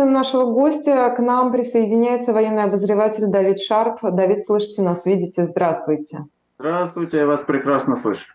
приветствуем нашего гостя. К нам присоединяется военный обозреватель Давид Шарп. Давид, слышите нас, видите? Здравствуйте. Здравствуйте, я вас прекрасно слышу.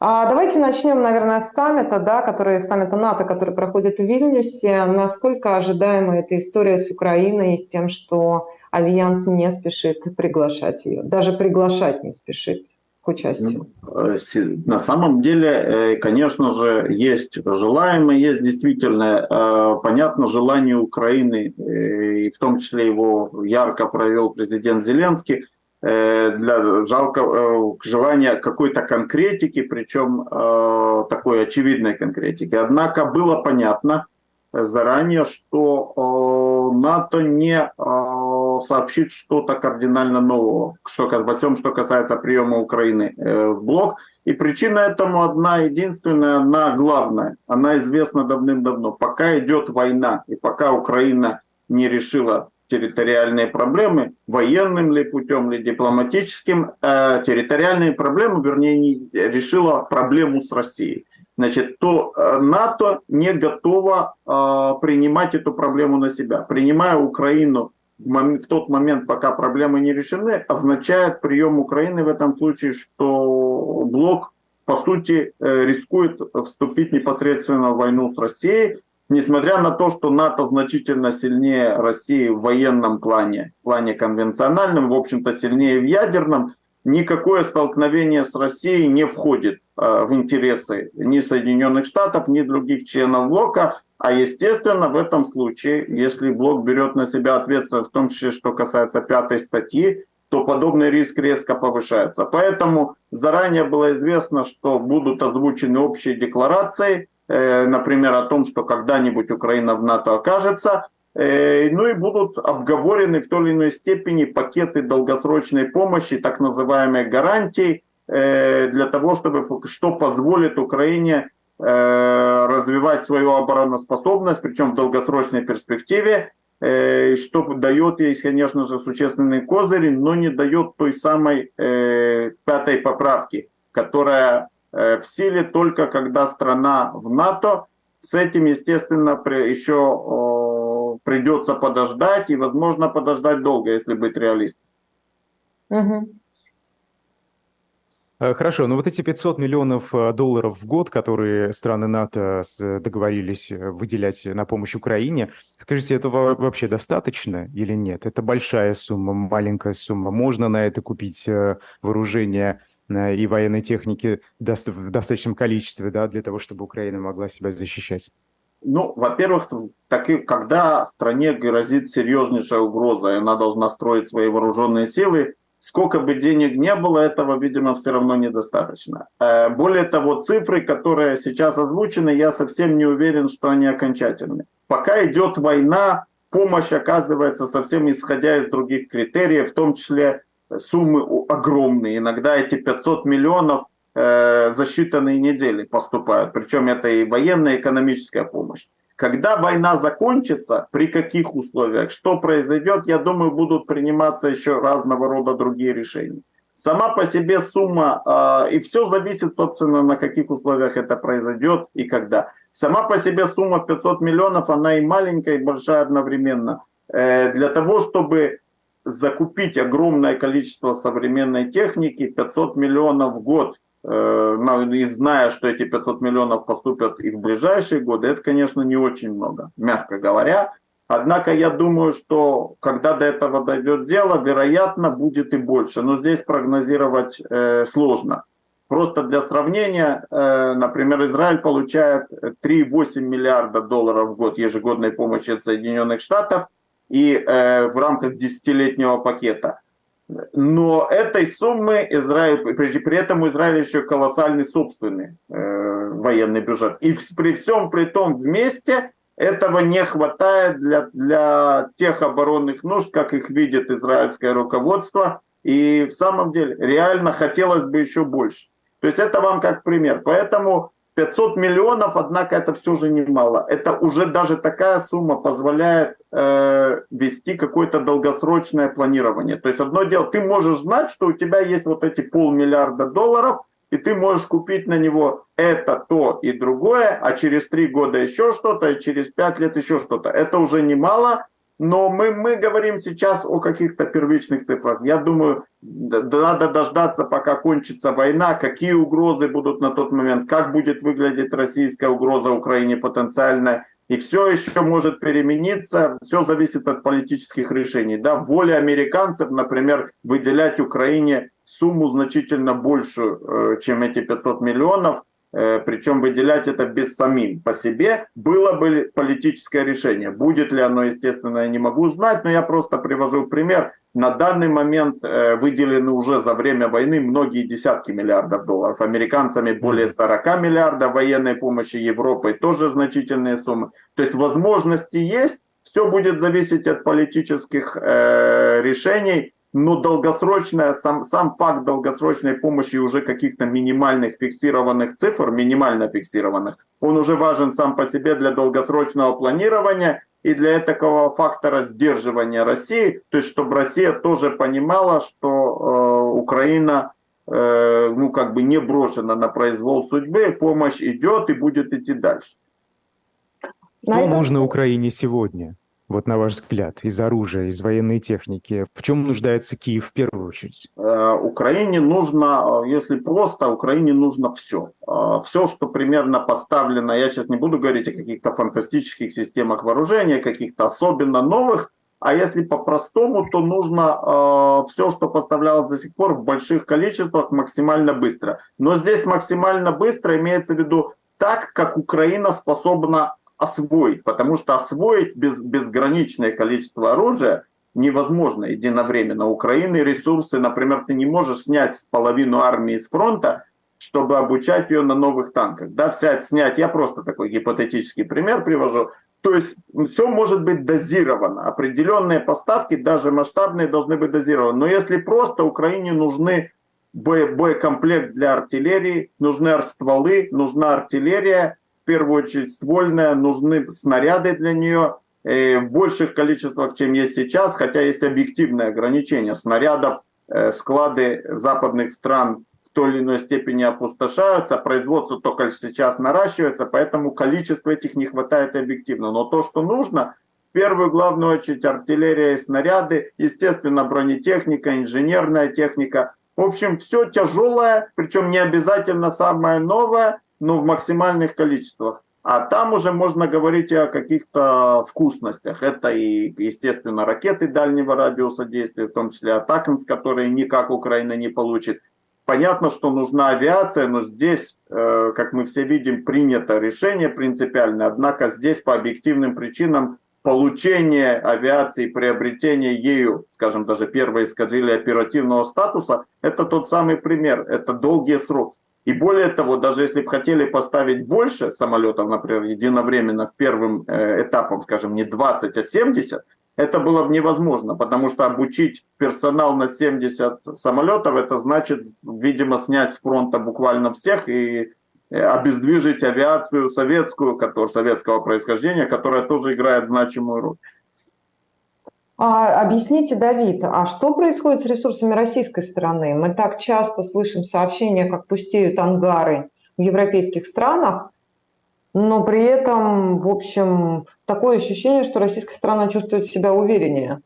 А давайте начнем, наверное, с саммита, да, который, саммита НАТО, который проходит в Вильнюсе. Насколько ожидаема эта история с Украиной и с тем, что Альянс не спешит приглашать ее, даже приглашать не спешит участию? Ну, э, на самом деле, э, конечно же, есть желаемое, есть действительно, э, понятно, желание Украины, и в том числе его ярко проявил президент Зеленский – для жалко желания какой-то конкретики, причем такой очевидной конкретики. Однако было понятно заранее, что НАТО не сообщит что-то кардинально нового, что, во что касается приема Украины в блок. И причина этому одна единственная, одна главная. Она известна давным-давно. Пока идет война, и пока Украина не решила территориальные проблемы, военным ли путем, ли дипломатическим, э, территориальные проблемы, вернее, не решила проблему с Россией. Значит, то э, НАТО не готово э, принимать эту проблему на себя. Принимая Украину в, тот момент, пока проблемы не решены, означает прием Украины в этом случае, что блок, по сути, э, рискует вступить непосредственно в войну с Россией, Несмотря на то, что НАТО значительно сильнее России в военном плане, в плане конвенциональном, в общем-то сильнее в ядерном, никакое столкновение с Россией не входит э, в интересы ни Соединенных Штатов, ни других членов блока. А естественно, в этом случае, если блок берет на себя ответственность, в том числе, что касается пятой статьи, то подобный риск резко повышается. Поэтому заранее было известно, что будут озвучены общие декларации, Э, например, о том, что когда-нибудь Украина в НАТО окажется, э, ну и будут обговорены в той или иной степени пакеты долгосрочной помощи, так называемые гарантии, э, для того, чтобы, что позволит Украине развивать свою обороноспособность, причем в долгосрочной перспективе, что дает ей, конечно же, существенные козыри, но не дает той самой пятой поправки, которая Э, в силе только когда страна в НАТО. С этим, естественно, еще придется подождать, и, возможно, подождать долго, если быть реалистом. Угу. Хорошо, но вот эти 500 миллионов э, долларов в год, которые страны НАТО договорились выделять на помощь Украине, скажите, этого вообще достаточно или нет? Это большая сумма, маленькая сумма? Можно на это купить вооружение Э, и военной техники в достаточном количестве, да, для того, чтобы Украина могла себя защищать? Ну, во-первых, когда стране грозит серьезнейшая угроза, и она должна строить свои вооруженные силы, сколько бы денег не было, этого, видимо, все равно недостаточно. Э, более того, цифры, которые сейчас озвучены, я совсем не уверен, что они окончательны. Пока идет война, помощь оказывается совсем исходя из других критериев, в том числе суммы огромные. Иногда эти 500 миллионов э, за считанные недели поступают. Причем это и военная, и экономическая помощь. Когда война закончится, при каких условиях, что произойдет, я думаю, будут приниматься еще разного рода другие решения. Сама по себе сумма, э, и все зависит, собственно, на каких условиях это произойдет и когда. Сама по себе сумма 500 миллионов, она и маленькая, и большая одновременно. Э, для того, чтобы закупить огромное количество современной техники, 500 миллионов в год, и зная, что эти 500 миллионов поступят и в ближайшие годы, это, конечно, не очень много, мягко говоря. Однако я думаю, что когда до этого дойдет дело, вероятно, будет и больше. Но здесь прогнозировать э, сложно. Просто для сравнения, э, например, Израиль получает 3,8 миллиарда долларов в год ежегодной помощи от Соединенных Штатов – и э, в рамках десятилетнего пакета. Но этой суммы Израиль, при, этом у Израиля еще колоссальный собственный э, военный бюджет. И при всем при том вместе этого не хватает для, для тех оборонных нужд, как их видит израильское руководство. И в самом деле реально хотелось бы еще больше. То есть это вам как пример. Поэтому 500 миллионов, однако, это все же немало. Это уже даже такая сумма позволяет э, вести какое-то долгосрочное планирование. То есть одно дело, ты можешь знать, что у тебя есть вот эти полмиллиарда долларов, и ты можешь купить на него это, то и другое, а через три года еще что-то, и через пять лет еще что-то. Это уже немало, но мы, мы говорим сейчас о каких-то первичных цифрах. Я думаю, надо дождаться, пока кончится война, какие угрозы будут на тот момент, как будет выглядеть российская угроза Украине потенциальная. И все еще может перемениться, все зависит от политических решений. Да? Воля американцев, например, выделять Украине сумму значительно большую, э, чем эти 500 миллионов, причем выделять это без самим по себе, было бы политическое решение. Будет ли оно, естественно, я не могу знать, но я просто привожу пример. На данный момент э, выделены уже за время войны многие десятки миллиардов долларов. Американцами более 40 миллиардов военной помощи, Европой тоже значительные суммы. То есть возможности есть, все будет зависеть от политических э, решений, но долгосрочная, сам, сам факт долгосрочной помощи уже каких-то минимальных фиксированных цифр, минимально фиксированных, он уже важен сам по себе для долгосрочного планирования и для такого фактора сдерживания России, то есть чтобы Россия тоже понимала, что э, Украина э, ну как бы не брошена на произвол судьбы, помощь идет и будет идти дальше. Что нужно Украине сегодня? Вот на ваш взгляд, из оружия, из военной техники, в чем нуждается Киев в первую очередь? Э, Украине нужно, э, если просто, Украине нужно все. Э, все, что примерно поставлено, я сейчас не буду говорить о каких-то фантастических системах вооружения, каких-то особенно новых, а если по-простому, то нужно э, все, что поставлялось до сих пор в больших количествах, максимально быстро. Но здесь максимально быстро имеется в виду так, как Украина способна освоить, потому что освоить без, безграничное количество оружия невозможно единовременно. Украины ресурсы, например, ты не можешь снять половину армии с фронта, чтобы обучать ее на новых танках. Да, взять, снять, я просто такой гипотетический пример привожу. То есть все может быть дозировано. Определенные поставки, даже масштабные, должны быть дозированы. Но если просто Украине нужны бо боекомплект для артиллерии, нужны стволы, нужна артиллерия, первую очередь ствольная, нужны снаряды для нее э, в больших количествах, чем есть сейчас, хотя есть объективные ограничения. Снарядов э, склады западных стран в той или иной степени опустошаются, производство только сейчас наращивается, поэтому количество этих не хватает объективно. Но то, что нужно, в первую главную очередь артиллерия и снаряды, естественно бронетехника, инженерная техника. В общем, все тяжелое, причем не обязательно самое новое, но в максимальных количествах. А там уже можно говорить о каких-то вкусностях. Это и, естественно, ракеты дальнего радиуса действия, в том числе Атакамс, которые никак Украина не получит. Понятно, что нужна авиация, но здесь, э, как мы все видим, принято решение принципиальное. Однако здесь по объективным причинам получение авиации, приобретение ею, скажем, даже первой эскадрильи оперативного статуса, это тот самый пример, это долгие сроки. И более того, даже если бы хотели поставить больше самолетов, например, единовременно в первым э, этапом, скажем, не 20, а 70, это было бы невозможно, потому что обучить персонал на 70 самолетов, это значит, видимо, снять с фронта буквально всех и э, обездвижить авиацию советскую, которая, советского происхождения, которая тоже играет значимую роль. А, объясните, Давид, а что происходит с ресурсами российской стороны? Мы так часто слышим сообщения, как пустеют ангары в европейских странах, но при этом, в общем, такое ощущение, что российская страна чувствует себя увереннее.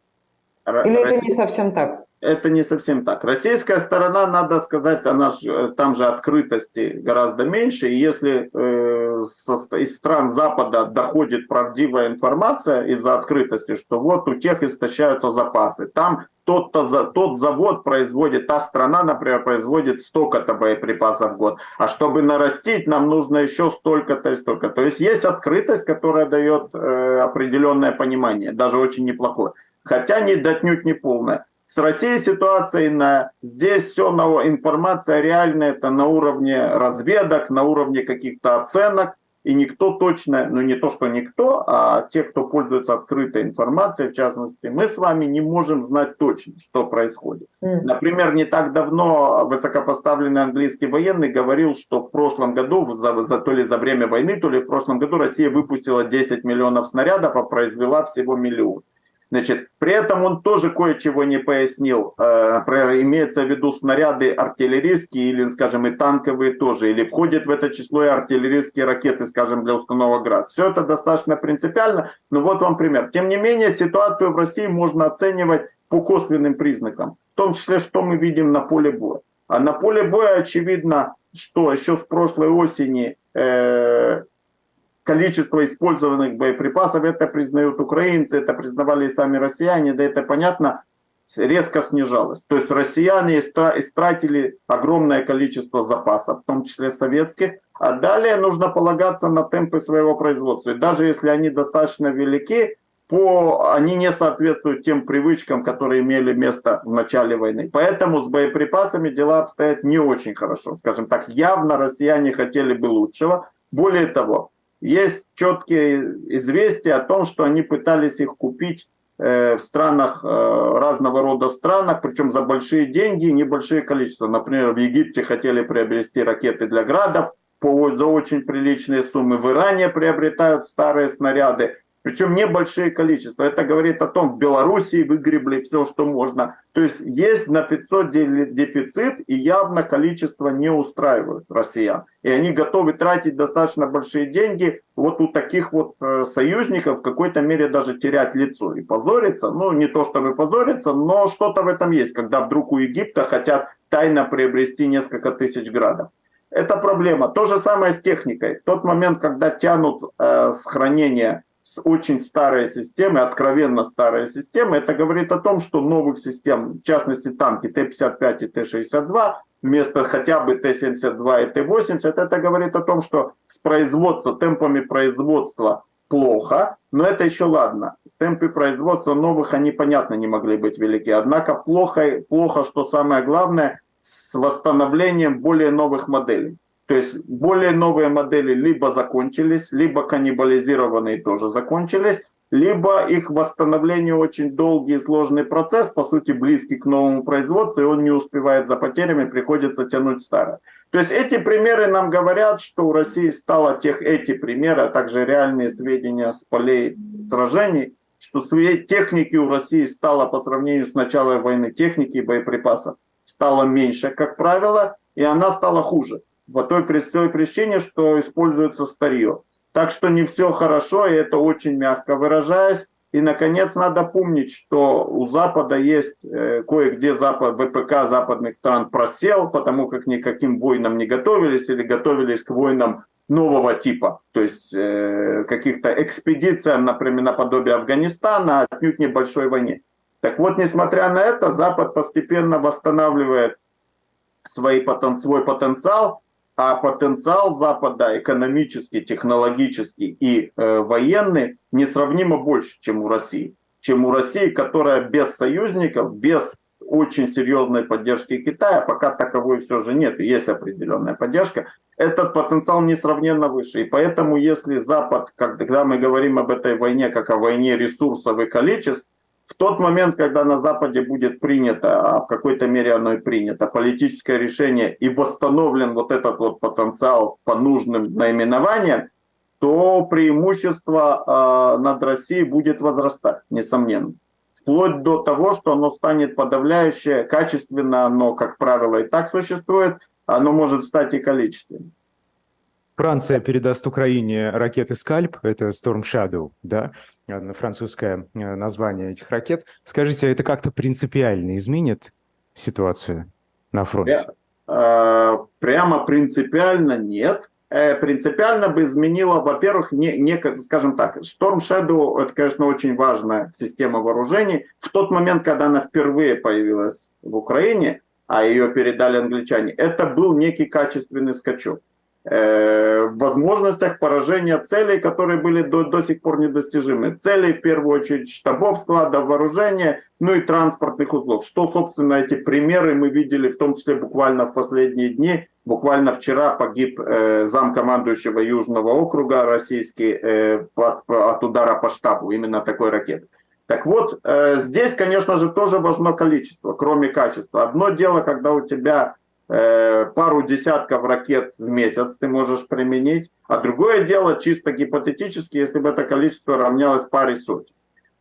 Или Россия... это не совсем так? Это не совсем так. Российская сторона, надо сказать, она ж, э, там же открытости гораздо меньше. И если э, со, из стран Запада доходит правдивая информация из-за открытости, что вот у тех истощаются запасы, там тот-то, тот завод производит, та страна, например, производит столько-то боеприпасов в год. А чтобы нарастить, нам нужно еще столько-то и столько. То есть есть открытость, которая дает э, определенное понимание, даже очень неплохое. Хотя не дотнуть не полное. С Россией ситуация иная. Здесь все на, информация реальная, это на уровне разведок, на уровне каких-то оценок. И никто точно, ну не то, что никто, а те, кто пользуется открытой информацией, в частности, мы с вами не можем знать точно, что происходит. Mm. Например, не так давно высокопоставленный английский военный говорил, что в прошлом году, за, за, то ли за время войны, то ли в прошлом году Россия выпустила 10 миллионов снарядов, а произвела всего миллион. Значит, при этом он тоже кое-чего не пояснил. Э, имеется в виду снаряды артиллерийские или, скажем, и танковые тоже. Или входит в это число и артиллерийские ракеты, скажем, для установок ГРАД. Все это достаточно принципиально. Но вот вам пример. Тем не менее, ситуацию в России можно оценивать по косвенным признакам. В том числе, что мы видим на поле боя. А на поле боя очевидно, что еще с прошлой осени э, количество использованных боеприпасов, это признают украинцы, это признавали и сами россияне, да это понятно, резко снижалось. То есть россияне истратили огромное количество запасов, в том числе советских, а далее нужно полагаться на темпы своего производства. И даже если они достаточно велики, по, они не соответствуют тем привычкам, которые имели место в начале войны. Поэтому с боеприпасами дела обстоят не очень хорошо. Скажем так, явно россияне хотели бы лучшего. Более того, есть четкие известия о том, что они пытались их купить э, в странах, э, разного рода странах, причем за большие деньги и небольшие количества. Например, в Египте хотели приобрести ракеты для градов по, за очень приличные суммы. В Иране приобретают старые снаряды. Причем небольшие количества. Это говорит о том, в Белоруссии выгребли все, что можно. То есть есть на 500 дефицит и явно количество не устраивает россиян. И они готовы тратить достаточно большие деньги вот у таких вот э, союзников в какой-то мере даже терять лицо и позориться. Ну, не то чтобы позориться, но что-то в этом есть, когда вдруг у Египта хотят тайно приобрести несколько тысяч градов. Это проблема. То же самое с техникой. В тот момент, когда тянут э, с хранения очень старой системы, откровенно старой системы, это говорит о том, что новых систем, в частности танки Т-55 и Т-62, вместо хотя бы Т-72 и Т-80, это говорит о том, что с производства, темпами производства плохо, но это еще ладно. Темпы производства новых, они, понятно, не могли быть велики. Однако плохо, плохо, что самое главное, с восстановлением более новых моделей. То есть более новые модели либо закончились, либо каннибализированные тоже закончились, либо их восстановление очень долгий и сложный процесс, по сути близкий к новому производству, и он не успевает за потерями, приходится тянуть старое. То есть эти примеры нам говорят, что у России стало тех, эти примеры, а также реальные сведения с полей сражений, что техники у России стало по сравнению с началом войны, техники и боеприпасов стало меньше, как правило, и она стала хуже по той простой причине, что используется старье. Так что не все хорошо, и это очень мягко выражаясь. И, наконец, надо помнить, что у Запада есть э, кое-где Запад, ВПК западных стран просел, потому как никаким войнам не готовились или готовились к войнам нового типа, то есть э, каких-то экспедициям, например, наподобие Афганистана, отнюдь небольшой войне. Так вот, несмотря на это, Запад постепенно восстанавливает свой потенциал, а потенциал Запада экономический, технологический и э, военный несравнимо больше, чем у России. Чем у России, которая без союзников, без очень серьезной поддержки Китая, пока таковой все же нет, есть определенная поддержка, этот потенциал несравненно выше. И поэтому, если Запад, когда мы говорим об этой войне как о войне ресурсов и количеств, в тот момент, когда на Западе будет принято, а в какой-то мере оно и принято, политическое решение и восстановлен вот этот вот потенциал по нужным наименованиям, то преимущество э, над Россией будет возрастать, несомненно. Вплоть до того, что оно станет подавляющее, качественно оно, как правило, и так существует, оно может стать и количественным. Франция передаст Украине ракеты «Скальп», это Storm Shadow, да, французское э, название этих ракет. Скажите, это как-то принципиально изменит ситуацию на фронте? Э, прямо принципиально нет. Э, принципиально бы изменило, во-первых, не, не, скажем так, Storm Shadow это, конечно, очень важная система вооружений. В тот момент, когда она впервые появилась в Украине, а ее передали англичане, это был некий качественный скачок. Э, возможностях поражения целей, которые были до, до сих пор недостижимы. Целей, в первую очередь, штабов, складов вооружения, ну и транспортных узлов. Что, собственно, эти примеры мы видели, в том числе буквально в последние дни. Буквально вчера погиб э, замкомандующего Южного округа российский э, под, от удара по штабу, именно такой ракеты. Так вот, э, здесь, конечно же, тоже важно количество, кроме качества. Одно дело, когда у тебя пару десятков ракет в месяц ты можешь применить, а другое дело чисто гипотетически, если бы это количество равнялось паре сотен.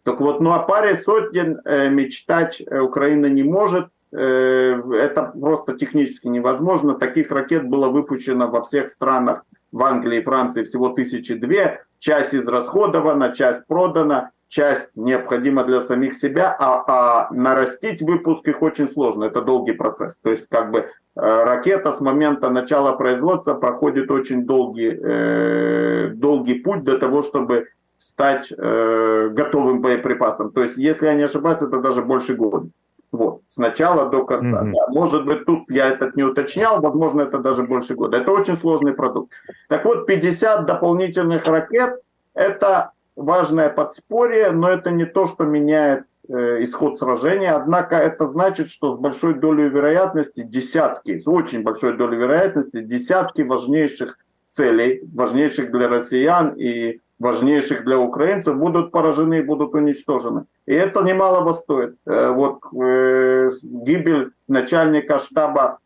Так вот, ну о паре сотен э, мечтать э, Украина не может. Э, это просто технически невозможно. Таких ракет было выпущено во всех странах. В Англии и Франции всего тысячи две. Часть израсходована, часть продана, часть необходима для самих себя, а, а нарастить выпуск их очень сложно. Это долгий процесс. То есть как бы э, ракета с момента начала производства проходит очень долгий, э, долгий путь для того, чтобы стать э, готовым боеприпасом. То есть, если я не ошибаюсь, это даже больше года. Вот, с начала до конца. Mm-hmm. Да, может быть, тут я этот не уточнял, возможно, это даже больше года. Это очень сложный продукт. Так вот, 50 дополнительных ракет – это важное подспорье, но это не то, что меняет э, исход сражения. Однако это значит, что с большой долей вероятности десятки, с очень большой долей вероятности, десятки важнейших целей, важнейших для россиян и важнейших для украинцев, будут поражены и будут уничтожены. И это немалого стоит. Э, вот э, гибель начальника штаба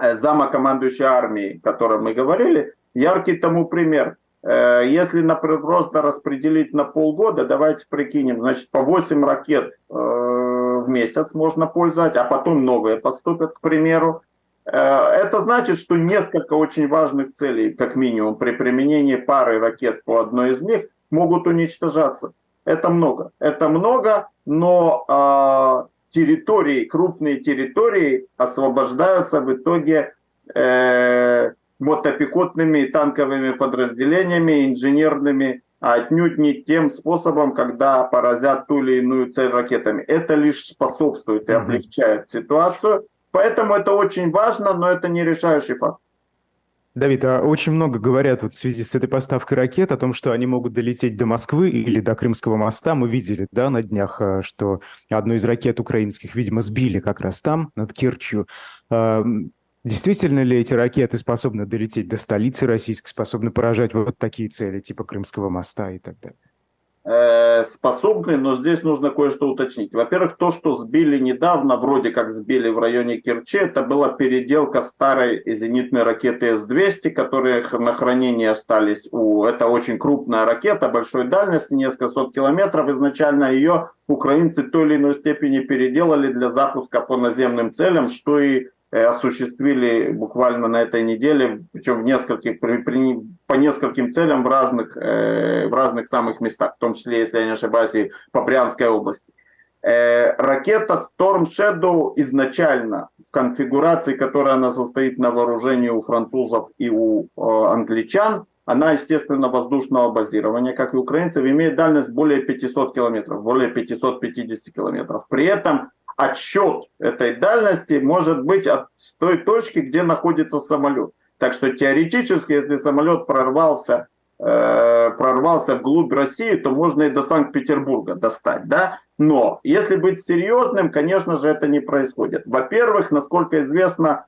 э, зама командующей армией, о котором мы говорили, яркий тому пример. Если, например, просто распределить на полгода, давайте прикинем, значит, по 8 ракет в месяц можно пользовать, а потом новые поступят, к примеру. Э, это значит, что несколько очень важных целей, как минимум, при применении пары ракет по одной из них, могут уничтожаться. Это много. Это много, но э, территории, крупные территории освобождаются в итоге э, мотопехотными и танковыми подразделениями, инженерными, а отнюдь не тем способом, когда поразят ту или иную цель ракетами. Это лишь способствует и облегчает ситуацию. Поэтому это очень важно, но это не решающий факт. Давид, а очень много говорят вот в связи с этой поставкой ракет о том, что они могут долететь до Москвы или до Крымского моста. Мы видели, да, на днях, э, что одну из ракет украинских, видимо, сбили как раз там, над Керчью. Действительно ли эти ракеты способны долететь до столицы российской, способны поражать вот такие цели, типа Крымского моста и так далее? Э, способны, но здесь нужно кое-что уточнить. Во-первых, то, что сбили недавно, вроде как сбили в районе Керчи, это была переделка старой зенитной ракеты С-200, которые на хранении остались у... Это очень крупная ракета большой дальности, несколько сот километров. Изначально ее украинцы в той или иной степени переделали для запуска по наземным целям, что и осуществили буквально на этой неделе, причем в нескольких, при, при, по нескольким целям в разных, э, в разных самых местах, в том числе, если я не ошибаюсь, и по Брянской области. Э, ракета Storm Shadow изначально в конфигурации, которая она состоит на вооружении у французов и у э, англичан, она, естественно, воздушного базирования, как и украинцев, имеет дальность более 500 километров, более 550 километров. При этом отсчет этой дальности может быть от с той точки, где находится самолет. Так что теоретически, если самолет прорвался, э, прорвался вглубь России, то можно и до Санкт-Петербурга достать, да? Но если быть серьезным, конечно же, это не происходит. Во-первых, насколько известно,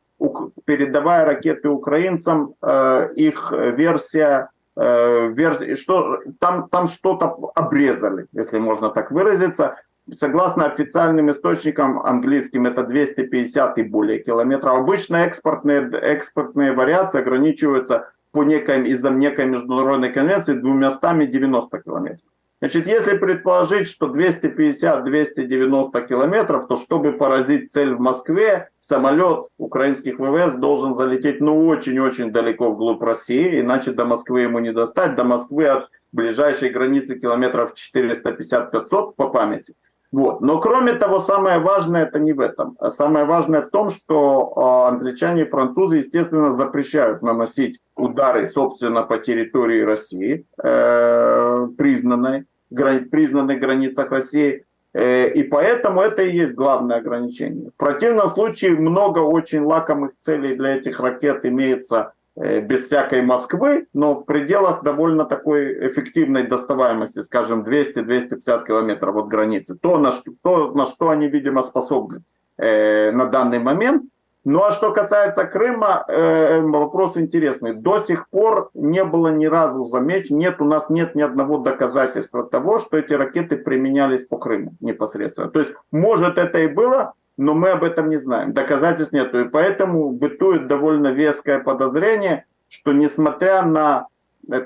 передавая ракеты украинцам, э, их версия э, версия, что там, там что-то обрезали, если можно так выразиться согласно официальным источникам английским, это 250 и более километров. Обычно экспортные, экспортные вариации ограничиваются по некой, из-за некой международной конвенции 290 километров. Значит, если предположить, что 250-290 километров, то чтобы поразить цель в Москве, самолет украинских ВВС должен залететь ну очень-очень далеко вглубь России, иначе до Москвы ему не достать. До Москвы от ближайшей границы километров 450-500 по памяти. Вот. Но кроме того, самое важное это не в этом. А самое важное в том, что э, англичане и французы, естественно, запрещают наносить удары, собственно, по территории России, э, признанной, грани, признанных границах России. Э, и поэтому это и есть главное ограничение. В противном случае много очень лакомых целей для этих ракет имеется без всякой Москвы, но в пределах довольно такой эффективной доставаемости, скажем, 200-250 километров от границы. То на, что, то, на что они, видимо, способны э, на данный момент. Ну а что касается Крыма, э, вопрос интересный. До сих пор не было ни разу замечено, нет, у нас нет ни одного доказательства того, что эти ракеты применялись по Крыму непосредственно. То есть, может это и было, но мы об этом не знаем. Доказательств нету. И поэтому бытует довольно веское подозрение, что несмотря на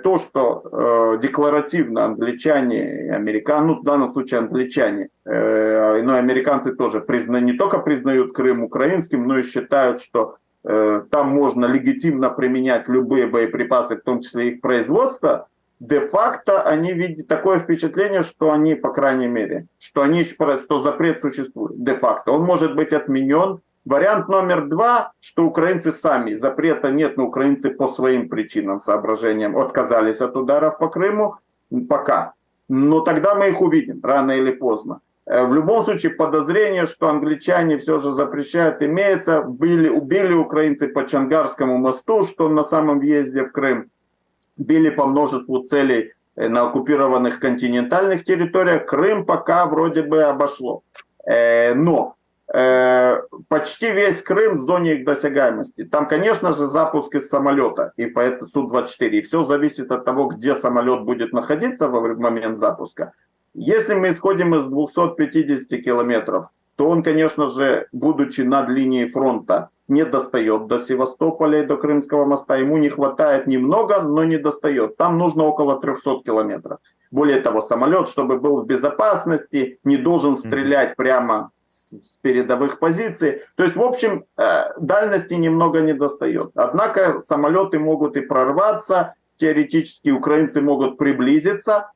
то, что э, декларативно англичане и американцы, ну в данном случае англичане, э, но американцы тоже призна, не только признают Крым украинским, но и считают, что э, там можно легитимно применять любые боеприпасы, в том числе их производство, де-факто они видят такое впечатление, что они, по крайней мере, что, они, что запрет существует де-факто. Он может быть отменен, Вариант номер два, что украинцы сами, запрета нет, но украинцы по своим причинам, соображениям отказались от ударов по Крыму пока. Но тогда мы их увидим, рано или поздно. Э, в любом случае подозрение, что англичане все же запрещают, имеется. Били, убили украинцы по Чангарскому мосту, что на самом въезде в Крым. Били по множеству целей э, на оккупированных континентальных территориях. Крым пока вроде бы обошло. Э, но Э, почти весь Крым в зоне их досягаемости. Там, конечно же, запуск из самолета и поэтому Су-24. И все зависит от того, где самолет будет находиться во момент запуска. Если мы исходим из 250 километров, то он, конечно же, будучи над линией фронта, не достает до Севастополя и до Крымского моста. Ему не хватает немного, но не достает. Там нужно около 300 километров. Более того, самолет, чтобы был в безопасности, не должен стрелять прямо с передовых позиций. То есть, в общем, э, дальности немного не достает. Однако самолеты могут и прорваться, теоретически украинцы могут приблизиться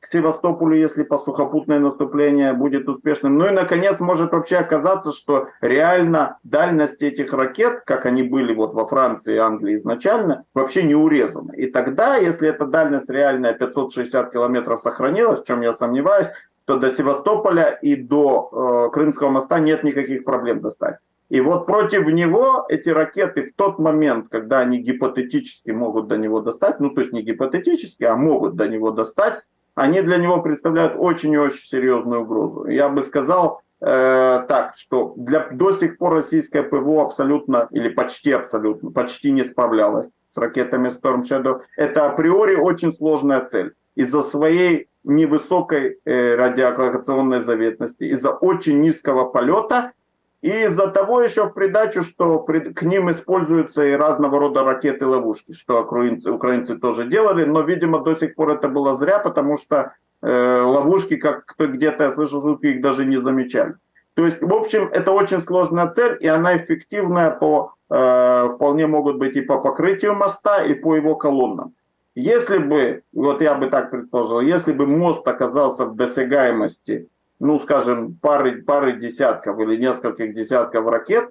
к Севастополю, если по сухопутное наступление будет успешным. Ну и, наконец, может вообще оказаться, что реально дальность этих ракет, как они были вот во Франции и Англии изначально, вообще не урезана. И тогда, если эта дальность реальная 560 километров сохранилась, в чем я сомневаюсь, то до Севастополя и до э, Крымского моста нет никаких проблем достать. И вот против него эти ракеты в тот момент, когда они гипотетически могут до него достать, ну то есть не гипотетически, а могут до него достать, они для него представляют очень и очень серьезную угрозу. Я бы сказал э, так, что для, до сих пор российское ПВО абсолютно, или почти абсолютно, почти не справлялось с ракетами Storm Shadow. Это априори очень сложная цель. Из-за своей невысокой э, радиолокационной заветности, из-за очень низкого полета и из-за того еще в придачу, что к ним используются и разного рода ракеты-ловушки, что украинцы, тоже делали, но, видимо, до сих пор это было зря, потому что э, ловушки, как где-то, я слышал, звуки их даже не замечали. То есть, в общем, это очень сложная цель, и она эффективная по, э, вполне могут быть и по покрытию моста, и по его колоннам. Если бы, вот я бы так предположил, если бы мост оказался в досягаемости, ну, скажем, пары, пары десятков или нескольких десятков ракет,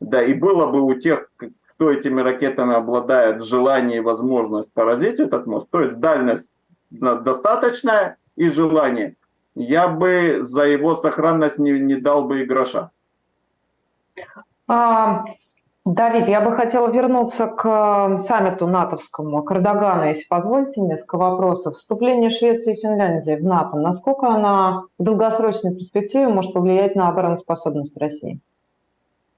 да, и было бы у тех, кто этими ракетами обладает, желание и возможность поразить этот мост, то есть дальность достаточная и желание, я бы за его сохранность не, не дал бы и гроша. А, Давид, я бы хотела вернуться к э, саммиту натовскому, к Эрдогану, если позволите, несколько вопросов. Вступление Швеции и Финляндии в НАТО, насколько она в долгосрочной перспективе может повлиять на обороноспособность России?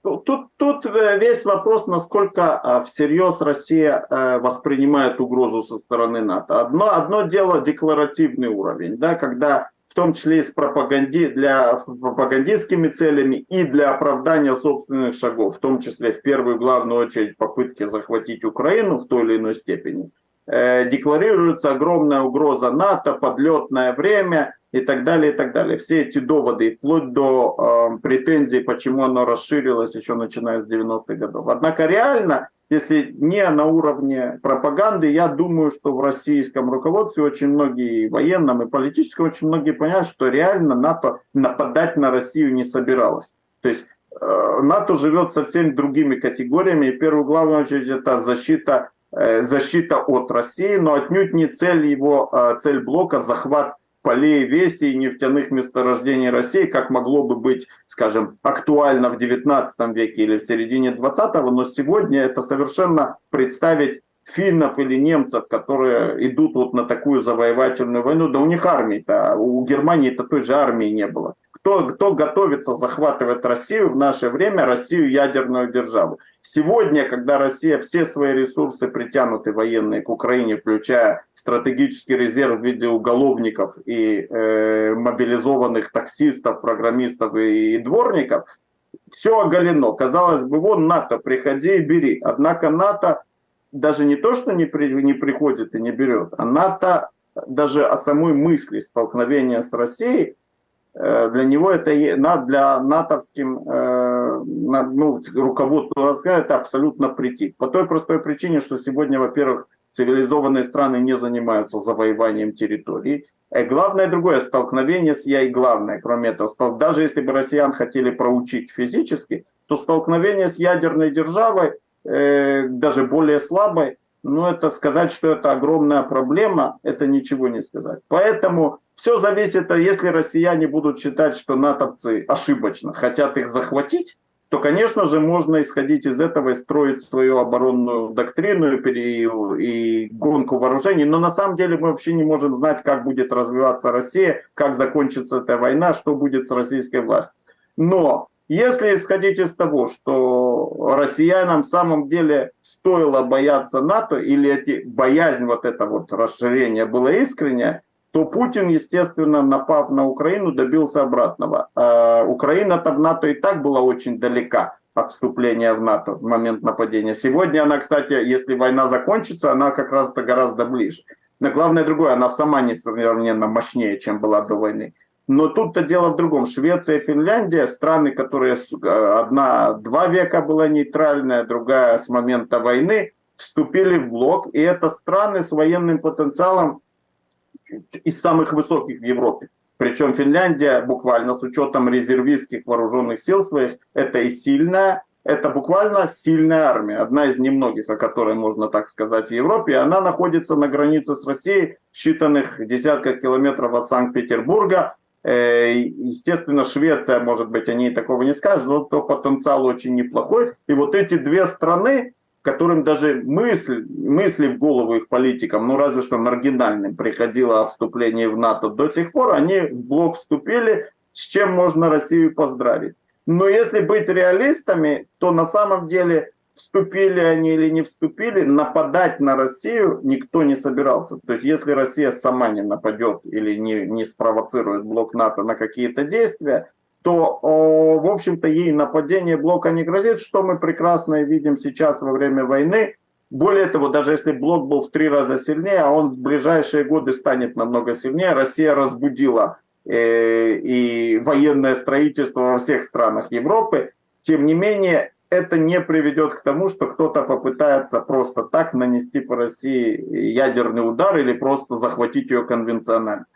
Ну, тут, тут э, весь вопрос, насколько э, всерьез Россия воспринимает угрозу со стороны НАТО. Одно, одно дело декларативный уровень, да, когда том числе и с пропаганди, для пропагандистскими целями и для оправдания собственных шагов, в том числе в первую главную очередь попытки захватить Украину в той или иной степени, э, декларируется огромная угроза НАТО, подлетное время и так далее, и так далее. Все эти доводы, вплоть до э, претензий, почему оно расширилось еще начиная с 90-х годов. Однако реально если не на уровне пропаганды, я думаю, что в российском руководстве очень многие, военном и политическом, очень многие понимают, что реально НАТО нападать на Россию не собиралось. То есть э, НАТО живет совсем другими категориями, и первую главную очередь это защита, э, защита от России, но отнюдь не цель его, э, цель блока захват полей веси и нефтяных месторождений России, как могло бы быть, скажем, актуально в 19 веке или в середине 20-го, но сегодня это совершенно представить финнов или немцев, которые идут вот на такую завоевательную войну, да у них армии-то, у Германии-то той же армии не было. Кто, кто готовится захватывать Россию в наше время, Россию ядерную державу? Сегодня, когда Россия все свои ресурсы притянуты военные к Украине, включая стратегический резерв в виде уголовников и э, мобилизованных таксистов, программистов и, и дворников, все оголено. Казалось бы, вон НАТО, приходи и бери. Однако НАТО даже не то, что не, при, не приходит и не берет, а НАТО даже о самой мысли столкновения с Россией, для него это для натовским э, ну, руководству это абсолютно претит. По той простой причине, что сегодня, во-первых, цивилизованные страны не занимаются завоеванием территорий. И главное другое, столкновение с я главное, кроме этого, даже если бы россиян хотели проучить физически, то столкновение с ядерной державой, э, даже более слабой, ну это сказать, что это огромная проблема, это ничего не сказать. Поэтому все зависит, если россияне будут считать, что натовцы ошибочно хотят их захватить, то, конечно же, можно исходить из этого и строить свою оборонную доктрину и, и гонку вооружений. Но на самом деле мы вообще не можем знать, как будет развиваться Россия, как закончится эта война, что будет с российской властью. Но если исходить из того, что россиянам в самом деле стоило бояться НАТО, или эти, боязнь вот это вот расширение было искреннее, то Путин, естественно, напав на Украину, добился обратного. А Украина-то в НАТО и так была очень далека от вступления в НАТО в момент нападения. Сегодня она, кстати, если война закончится, она как раз-то гораздо ближе. Но главное другое, она сама несравненно мощнее, чем была до войны. Но тут-то дело в другом. Швеция и Финляндия, страны, которые одна два века была нейтральная, другая с момента войны, вступили в блок. И это страны с военным потенциалом из самых высоких в Европе. Причем Финляндия буквально с учетом резервистских вооруженных сил своих, это и сильная, это буквально сильная армия, одна из немногих, о которой можно так сказать в Европе. Она находится на границе с Россией, в считанных десятках километров от Санкт-Петербурга. Э, естественно, Швеция, может быть, они такого не скажут, но то потенциал очень неплохой. И вот эти две страны, которым даже мысль, мысли в голову их политикам, ну разве что маргинальным, приходило о вступлении в НАТО до сих пор, они в блок вступили, с чем можно Россию поздравить. Но если быть реалистами, то на самом деле вступили они или не вступили, нападать на Россию никто не собирался. То есть если Россия сама не нападет или не, не спровоцирует блок НАТО на какие-то действия, то, в общем-то, ей нападение блока не грозит, что мы прекрасно видим сейчас во время войны. Более того, даже если блок был в три раза сильнее, а он в ближайшие годы станет намного сильнее, Россия разбудила э, и военное строительство во всех странах Европы. Тем не менее, это не приведет к тому, что кто-то попытается просто так нанести по России ядерный удар или просто захватить ее конвенционально.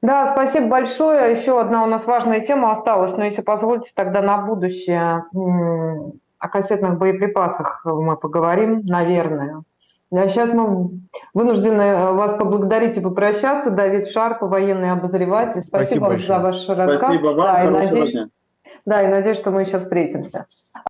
Да, спасибо большое. Еще одна у нас важная тема осталась, но если позволите, тогда на будущее о кассетных боеприпасах мы поговорим, наверное. А сейчас мы вынуждены вас поблагодарить и попрощаться. Давид Шарп, военный обозреватель. Спасибо, спасибо вам большое. за ваш рассказ. Спасибо вам. Да, и надеюсь, да, и надеюсь, что мы еще встретимся.